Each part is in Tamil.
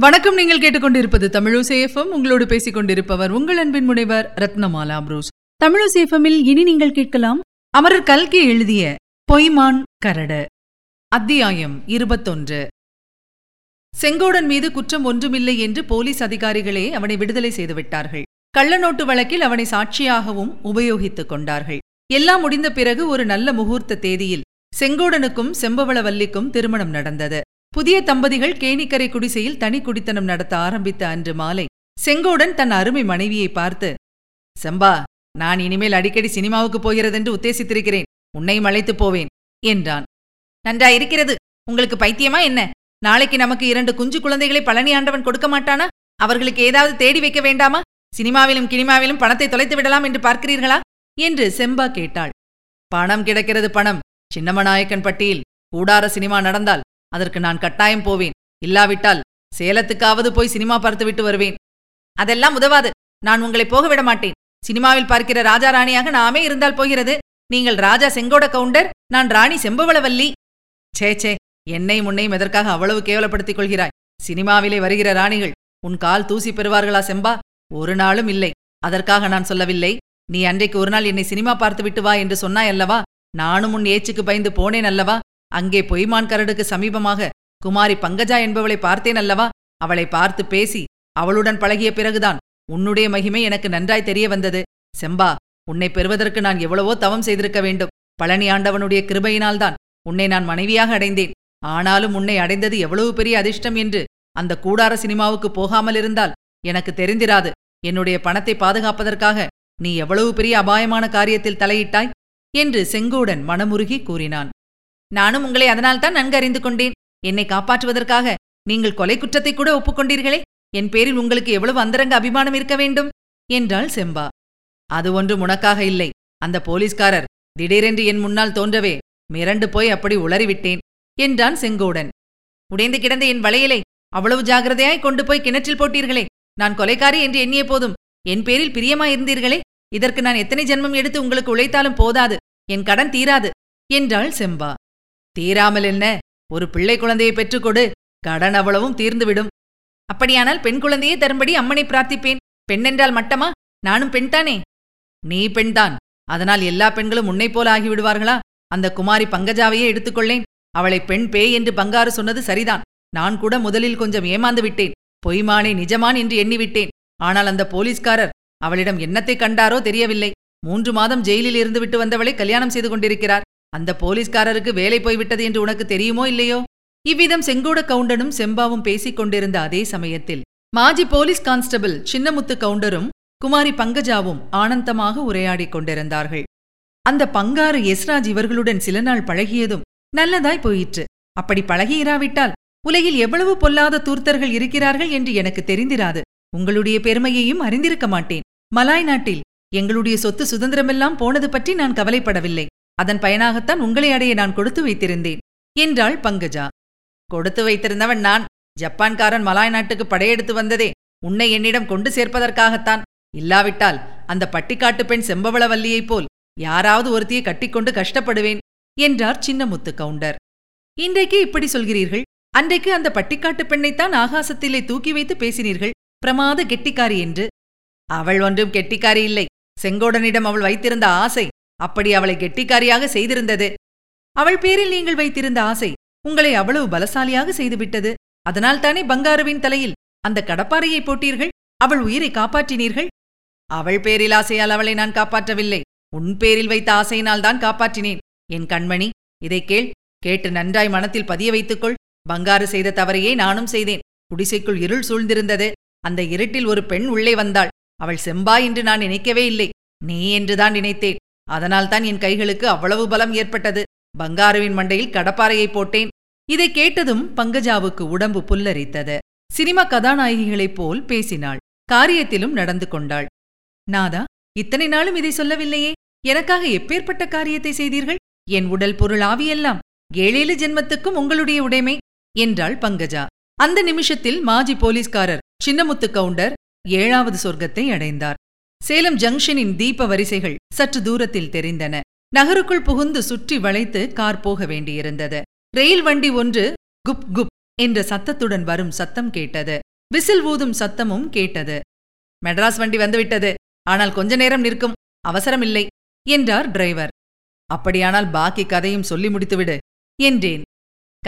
வணக்கம். நீங்கள் கேட்டுக்கொண்டிருப்பது தமிழசேஃபம் உங்களோடு பேசிக் கொண்டிருப்பவர் உங்கள் அன்பின் முனைவர் ரத்னமாலா புரூஸ். தமிழசேஃபமில் இனி நீங்கள் கேட்கலாம் அமரர் கல்கி எழுதிய பொய்மான் கரடு. அத்தியாயம் இருபத்தொன்று. செங்கோடன் மீது குற்றம் ஒன்றுமில்லை என்று போலீஸ் அதிகாரிகளே அவனை விடுதலை செய்துவிட்டார்கள். கள்ளநோட்டு வழக்கில் அவனை சாட்சியாகவும் உபயோகித்துக் கொண்டார்கள். எல்லாம் முடிந்த பிறகு ஒரு நல்ல முகூர்த்த தேதியில் செங்கோடனுக்கும் செம்பவளவல்லிக்கும் திருமணம் நடந்தது. புதிய தம்பதிகள் கேணிக்கரை குடிசையில் தனி குடித்தனம் நடத்த ஆரம்பித்த அன்று மாலை செங்கோடன் தன் அருமை மனைவியை பார்த்து செம்பா நான் இனிமேல் அடிக்கடி சினிமாவுக்கு போகிறதென்று உத்தேசித்திருக்கிறேன். உன்னையும் அழைத்துப் போவேன் என்றான். நன்றா இருக்கிறது. உங்களுக்கு பைத்தியமா என்ன? நாளைக்கு நமக்கு இரண்டு குஞ்சு குழந்தைகளை பழனி ஆண்டவன் கொடுக்க மாட்டானா? அவர்களுக்கு ஏதாவது தேடி வைக்க வேண்டாமா? சினிமாவிலும் கினிமாவிலும் பணத்தை தொலைத்து விடலாம் என்று பார்க்கிறீர்களா? என்று செம்பா கேட்டாள். பணம் கிடைக்கிறது பணம். சின்னமநாயக்கன் பட்டியில் கூடார சினிமா நடந்தால் அதற்கு நான் கட்டாயம் போவேன். இல்லாவிட்டால் சேலத்துக்காவது போய் சினிமா பார்த்துவிட்டு வருவேன். அதெல்லாம் உதவாது. நான் உங்களை போக விட மாட்டேன். சினிமாவில் பார்க்கிற ராஜா ராணியாக நாமே இருந்தால் போகிறது. நீங்கள் ராஜா செங்கோட கவுண்டர் நான் ராணி செம்பவளவல்லி. சே சே என்னை முன்னையும் எதற்காக அவ்வளவு கேவலப்படுத்திக் கொள்கிறாய்? சினிமாவிலே வருகிற ராணிகள் உன் கால் தூசி பெறுவார்களா செம்பா? ஒரு நாளும் இல்லை. அதற்காக நான் சொல்லவில்லை. நீ அன்றைக்கு ஒரு நாள் என்னை சினிமா பார்த்து விட்டு வா என்று சொன்னாய் அல்லவா? நானும் உன் ஏச்சுக்கு பயந்து போனேன் அல்லவா? அங்கே பொய்மான் கரடுக்கு சமீபமாக குமாரி பங்கஜா என்பவளை பார்த்தேன் அல்லவா? அவளை பார்த்து பேசி அவளுடன் பழகிய பிறகுதான். உன்னுடைய மகிமை எனக்கு நன்றாய் தெரிய வந்தது. செம்பா உன்னை பெறுவதற்கு நான் எவ்வளவோ தவம் செய்திருக்க வேண்டும். பழனி ஆண்டவனுடைய கிருபையினால்தான் உன்னை நான் மனைவியாக அடைந்தேன். ஆனாலும் உன்னை அடைந்தது எவ்வளவு பெரிய அதிர்ஷ்டம் என்று அந்த கூடார சினிமாவுக்கு போகாமல் இருந்தால் எனக்கு தெரிந்திராது. என்னுடைய பணத்தை பாதுகாப்பதற்காக நீ எவ்வளவு பெரிய அபாயமான காரியத்தில் தலையிட்டாய்? என்று செங்கோடன் மனமுருகி கூறினான். நானும் உங்களை அதனால்தான் நன்கு அறிந்து கொண்டேன். என்னை காப்பாற்றுவதற்காக நீங்கள் கொலை குற்றத்தை கூட ஒப்புக்கொண்டீர்களே? என் பேரில் உங்களுக்கு எவ்வளவு அந்தரங்க அபிமானம் இருக்க வேண்டும்? என்றாள் செம்பா. அது ஒன்று உனக்காக இல்லை. அந்த போலீஸ்காரர் திடீரென்று என் முன்னால் தோன்றவே மிரண்டு போய் அப்படி உளறிவிட்டேன் என்றான் செங்கோடன். உடைந்து கிடந்த என் வளையலை அவ்வளவு ஜாகிரதையாய் கொண்டு போய் கிணற்றில் போட்டீர்களே? நான் கொலைக்காரி என்று எண்ணிய போதும் என் பேரில் பிரியமாயிருந்தீர்களே? இதற்கு நான் எத்தனை ஜென்மம் எடுத்து உங்களுக்கு உழைத்தாலும் போதாது என் கடன் தீராது என்றாள் செம்பா. தீராமல் என்ன? ஒரு பிள்ளை குழந்தையை பெற்றுக்கொடு கடன் அவ்வளவும் தீர்ந்துவிடும். அப்படியானால் பெண் குழந்தையே தரும்படி அம்மனை பிரார்த்திப்பேன். பெண்ணென்றால் மட்டமா? நானும் பெண்தானே நீ பெண்தான் அதனால் எல்லா பெண்களும் உன்னைப் போல ஆகிவிடுவார்களா? அந்த குமாரி பங்கஜாவையே எடுத்துக்கொள்ளேன். அவளை பெண் பேய் என்று பங்காறு சொன்னது சரிதான். நான் கூட முதலில் கொஞ்சம் ஏமாந்து விட்டேன். பொய்மானே நிஜமான் என்று எண்ணிவிட்டேன். ஆனால் அந்த போலீஸ்காரர் அவளிடம் என்னத்தை கண்டாரோ தெரியவில்லை. மூன்று மாதம் ஜெயிலில் இருந்துவிட்டு வந்தவளை கல்யாணம் செய்து கொண்டிருக்கிறார். அந்த போலீஸ்காரருக்கு வேலை போய்விட்டது என்று உனக்கு தெரியுமோ இல்லையோ? இவ்விதம் செங்கோட கவுண்டனும் செம்பாவும் பேசிக் கொண்டிருந்த அதே சமயத்தில் மாஜி போலீஸ் கான்ஸ்டபிள் சின்னமுத்து கவுண்டரும் குமாரி பங்கஜாவும் ஆனந்தமாக உரையாடிக் கொண்டிருந்தார்கள். அந்த பங்காறு எஸ்ராஜ் இவர்களுடன் சில நாள் பழகியதும் நல்லதாய் போயிற்று. அப்படி பழகியிராவிட்டால் உலகில் எவ்வளவு பொல்லாத தூர்த்தர்கள் இருக்கிறார்கள் என்று எனக்கு தெரிந்திராது. உங்களுடைய பெருமையையும் அறிந்திருக்க மாட்டேன். மலாய் நாட்டில் எங்களுடைய சொத்து சுதந்திரமெல்லாம் போனது பற்றி நான் கவலைப்படவில்லை. அதன் பயனாகத்தான் உங்களை அடைய நான் கொடுத்து வைத்திருந்தேன் என்றாள் பங்கஜா. கொடுத்து வைத்திருந்தவன் நான். ஜப்பான்காரன் மலாய் நாட்டுக்கு படையெடுத்து வந்ததே. உன்னை என்னிடம் கொண்டு சேர்ப்பதற்காகத்தான். இல்லாவிட்டால் அந்த பட்டிக்காட்டு பெண் செம்பவளவல்லியைப் போல் யாராவது ஒருத்தியை கட்டிக்கொண்டு கஷ்டப்படுவேன் என்றார் சின்னமுத்து கவுண்டர். இன்றைக்கு இப்படி சொல்கிறீர்கள்? அன்றைக்கு அந்த பட்டிக்காட்டு பெண்ணைத்தான் ஆகாசத்திலே தூக்கி வைத்து பேசினீர்கள்? பிரமாத கெட்டிக்காரி என்று? அவள் ஒன்றும் கெட்டிக்காரி இல்லை. செங்கோடனிடம் அவள் வைத்திருந்த ஆசை அப்படி அவளை கெட்டிக்காரியாக செய்திருந்தது. அவள் பேரில் நீங்கள் வைத்திருந்த ஆசை உங்களை அவ்வளவு பலசாலியாக செய்துவிட்டது. அதனால்தானே பங்காருவின் தலையில் அந்த கடப்பாறையை போட்டீர்கள்? அவள் உயிரை காப்பாற்றினீர்கள்? அவள் பேரில் ஆசையால் அவளை நான் காப்பாற்றவில்லை. உன் பேரில் வைத்த ஆசையினால் தான் காப்பாற்றினேன். என் கண்மணி இதை கேள். கேட்டு நன்றாய் மனத்தில் பதிய வைத்துக்கொள். பங்காரு செய்த தவறையே நானும் செய்தேன். குடிசைக்குள் இருள் சூழ்ந்திருந்தது. அந்த இருட்டில் ஒரு பெண் உள்ளே வந்தாள். அவள் செம்பா என்று நான் நினைக்கவே இல்லை. நீ என்றுதான் நினைத்தேன். அதனால்தான் என் கைகளுக்கு அவ்வளவு பலம் ஏற்பட்டது. பங்காருவின் மண்டையில் கடப்பாறையை போட்டேன். இதை கேட்டதும் பங்கஜாவுக்கு உடம்பு புல்லரித்தது. சினிமா கதாநாயகிகளைப் போல் பேசினாள். காரியத்திலும் நடந்து கொண்டாள். நாதா இத்தனை நாளும் இதை சொல்லவில்லையே. எனக்காக எப்பேற்பட்ட காரியத்தை செய்தீர்கள்? என் உடல் பொருள் ஆவியெல்லாம். ஏழேழு ஜென்மத்துக்கும் உங்களுடைய உடைமை என்றாள் பங்கஜா. அந்த நிமிஷத்தில் மாஜி போலீஸ்காரர் சின்னமுத்து கவுண்டர் ஏழாவது சொர்க்கத்தை அடைந்தார். சேலம் ஜங்ஷனின் தீப வரிசைகள் சற்று தூரத்தில் தெரிந்தன. நகருக்குள் புகுந்து சுற்றி வளைத்து கார் போக வேண்டியிருந்தது. ரெயில் வண்டி ஒன்று குப் குப் என்ற சத்தத்துடன் வரும் சத்தம் கேட்டது. விசில் ஊதும் சத்தமும் கேட்டது. மெட்ராஸ் வண்டி வந்துவிட்டது. ஆனால் கொஞ்ச நேரம் நிற்கும். அவசரமில்லை என்றார் டிரைவர். அப்படியானால் பாக்கி கதையும் சொல்லி முடித்துவிடு என்றேன்.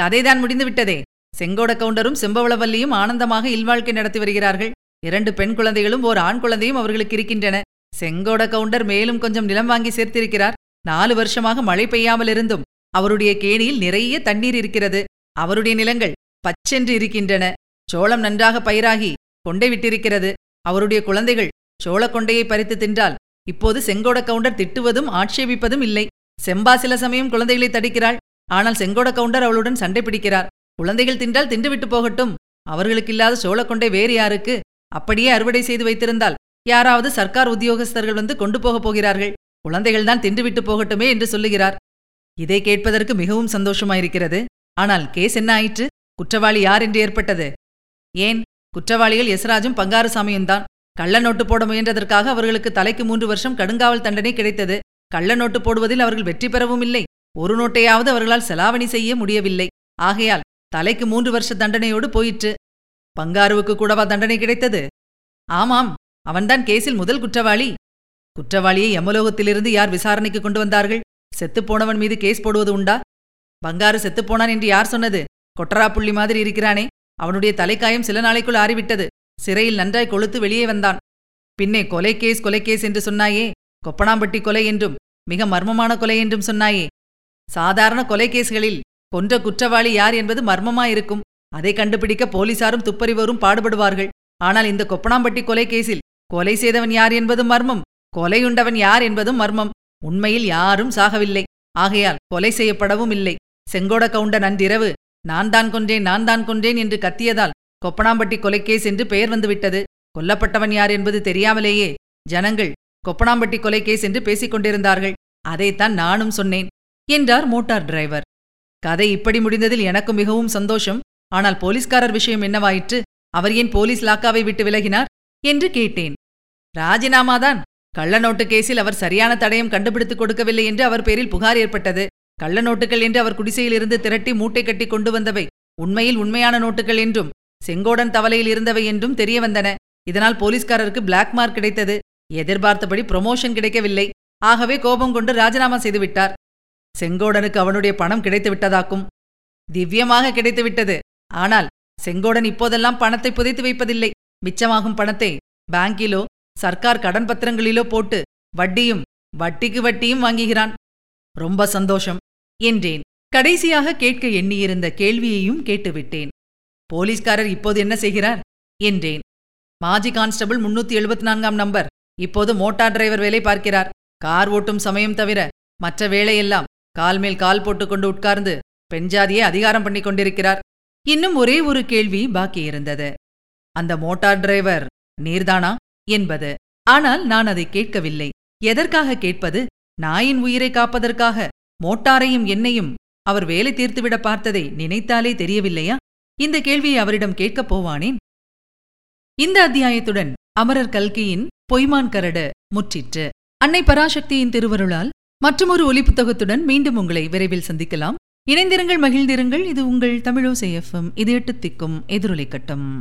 கதைதான் முடிந்துவிட்டதே. செங்கோட கவுண்டரும் செம்பவளவல்லியும் ஆனந்தமாக இல்வாழ்க்கை நடத்தி வருகிறார்கள். இரண்டு பெண் குழந்தைகளும் ஓர் ஆண் குழந்தையும் அவர்களுக்கு இருக்கின்றன. செங்கோட கவுண்டர் மேலும் கொஞ்சம் நிலம் வாங்கி சேர்த்திருக்கிறார். நாலு வருஷமாக மழை பெய்யாமல் இருந்தும் அவருடைய கேணியில் நிறைய தண்ணீர் இருக்கிறது. அவருடைய நிலங்கள் பச்சென்று இருக்கின்றன. சோளம் நன்றாக பயிராகி கொண்டை விட்டிருக்கிறது. அவருடைய குழந்தைகள் சோளக் கொண்டையை பறித்து தின்றால் இப்போது செங்கோட கவுண்டர் திட்டுவதும் ஆட்சேபிப்பதும் இல்லை. செம்பா சில சமயம் குழந்தைகளை தடுக்கிறாள். ஆனால் செங்கோட கவுண்டர் அவளுடன் சண்டை பிடிக்கிறார். குழந்தைகள் தின்றால் தின்றுவிட்டு போகட்டும். அவர்களுக்கு இல்லாத சோளக்கொண்டை வேறு யாருக்கு? அப்படியே அறுவடை செய்து வைத்திருந்தால் யாராவது சர்க்கார் உத்தியோகஸ்தர்கள் வந்து கொண்டு போகப் போகிறார்கள். குழந்தைகள்தான் தின்றுவிட்டு போகட்டுமே என்று சொல்லுகிறார். இதை கேட்பதற்கு மிகவும் சந்தோஷமாயிருக்கிறது. ஆனால் கேஸ் என்ன ஆயிற்று? குற்றவாளி யார் என்று ஏற்பட்டது? ஏன்? குற்றவாளிகள் எஸ்ராஜும் பங்காரசாமியும் தான். கள்ள நோட்டு போட முயன்றதற்காக அவர்களுக்கு தலைக்கு மூன்று வருஷம் கடுங்காவல் தண்டனை கிடைத்தது. கள்ள நோட்டு போடுவதில் அவர்கள் வெற்றி பெறவும் இல்லை. ஒரு நோட்டையாவது அவர்களால் செலாவணி செய்ய முடியவில்லை. ஆகையால் தலைக்கு மூன்று வருஷ தண்டனையோடு போயிற்று. பங்காருவுக்கு கூடவா தண்டனை கிடைத்தது? ஆமாம் அவன்தான் கேஸில் முதல் குற்றவாளி. குற்றவாளியை யமலோகத்திலிருந்து யார் விசாரணைக்கு கொண்டு வந்தார்கள்? செத்துப்போனவன் மீது கேஸ் போடுவது உண்டா? பங்காரு செத்துப்போனான் என்று யார் சொன்னது? கொட்டரா புள்ளி மாதிரி இருக்கிறானே. அவனுடைய தலைக்காயம் சில நாளைக்குள் ஆறிவிட்டது. சிறையில் நன்றாய் கொளுத்து வெளியே வந்தான். பின்னே கொலை கேஸ் கொலை கேஸ் என்று சொன்னாயே. கொப்பனாம்பட்டி கொலை என்றும் மிக மர்மமான கொலை என்றும் சொன்னாயே. சாதாரண கொலை கேஸ்களில் கொன்ற குற்றவாளி யார் என்பது மர்மமாயிருக்கும். அதை கண்டுபிடிக்க போலீசாரும் துப்பறிவோரும் பாடுபடுவார்கள். ஆனால் இந்த கொப்பனாம்பட்டி கொலை கேஸில் கொலை செய்தவன் யார் என்பதும் மர்மம். கொலையுண்டவன் யார் என்பதும் மர்மம். உண்மையில் யாரும் சாகவில்லை. ஆகையால் கொலை செய்யப்படவும் இல்லை. செங்கோட கவுண்டன் அன்றிரவு நான் தான் கொன்றேன் நான் தான் கொன்றேன் என்று கத்தியதால் கொப்பனாம்பட்டி கொலைக்கேஸ் என்று பெயர் வந்துவிட்டது கொல்லப்பட்டவன் யார் என்பது தெரியாமலேயே ஜனங்கள் கொப்பனாம்பட்டி கொலைக்கேஸ் என்று பேசிக் கொண்டிருந்தார்கள். அதைத்தான் நானும் சொன்னேன் என்றார் மோட்டார் டிரைவர். கதை இப்படி முடிந்ததில் எனக்கு மிகவும் சந்தோஷம். ஆனால் போலீஸ்காரர் விஷயம் என்னவாயிற்று? அவர் ஏன் போலீஸ் லாக்காவை விட்டு விலகினார்? என்று கேட்டேன். ராஜினாமாதான். கள்ள நோட்டு கேஸில் அவர் சரியான தடயம் கண்டுபிடித்துக் கொடுக்கவில்லை என்று அவர் பேரில் புகார் ஏற்பட்டது. கள்ள நோட்டுகள் என்று அவர் குடிசையிலிருந்து திரட்டி மூட்டை கட்டி கொண்டு வந்தவை. உண்மையில் உண்மையான நோட்டுகள் என்றும் செங்கோடன் தவலையில் இருந்தவை என்றும் தெரிய வந்தன. இதனால் போலீஸ்காரருக்கு பிளாக் மார்க் கிடைத்தது. எதிர்பார்த்தபடி ப்ரொமோஷன் கிடைக்கவில்லை. ஆகவே கோபம் கொண்டு ராஜினாமா செய்துவிட்டார். செங்கோடனுக்கு அவனுடைய பணம் கிடைத்து விட்டதாக்கும் திவ்யமாக கிடைத்துவிட்டது. ஆனால் செங்கோடன் இப்போதெல்லாம் பணத்தை புதைத்து வைப்பதில்லை. மிச்சமாகும் பணத்தை பேங்கிலோ சர்க்கார் கடன் பத்திரங்களிலோ போட்டு வட்டியும் வட்டிக்கு வட்டியும் வாங்குகிறான். ரொம்ப சந்தோஷம் என்றேன். கடைசியாக கேட்க எண்ணியிருந்த கேள்வியையும் கேட்டுவிட்டேன். போலீஸ்காரர் இப்போது என்ன செய்கிறார்? என்றேன். மாஜி கான்ஸ்டபிள் முன்னூத்தி எழுபத்தி நான்காம் நம்பர். இப்போது மோட்டார் டிரைவர் வேலை பார்க்கிறார். கார் ஓட்டும் சமயம் தவிர மற்ற வேலையெல்லாம் கால் மேல் கால் போட்டுக்கொண்டு உட்கார்ந்து பெண்ஜாதியை அதிகாரம் பண்ணி கொண்டிருக்கிறார் இன்னும் ஒரே ஒரு கேள்வி பாக்கி இருந்தது. அந்த மோட்டார் டிரைவர் நீர்தானா? என்பது. ஆனால் நான் அதை கேட்கவில்லை. எதற்காக கேட்பது? நாயின் உயிரை காப்பதற்காக. மோட்டாரையும் என்னையும் அவர் வேலை தீர்த்துவிட பார்த்ததை நினைத்தாலே தெரியவில்லையா? இந்த கேள்வியை அவரிடம் கேட்கப் போவானேன் இந்த அத்தியாயத்துடன் அமரர் கல்கியின் பொய்மான் கரடு முற்றிற்று. அன்னை பராசக்தியின் திருவருளால் மற்றுமொரு ஒலிப்புத்தகத்துடன் மீண்டும் உங்களை விரைவில் சந்திக்கலாம். இணைந்திருங்கள் மகிழ்ந்திருங்கள். இது உங்கள் தமிழோசை எஃப்எம். இது எட்டு திக்கும் எதிரொலிக்கட்டும்.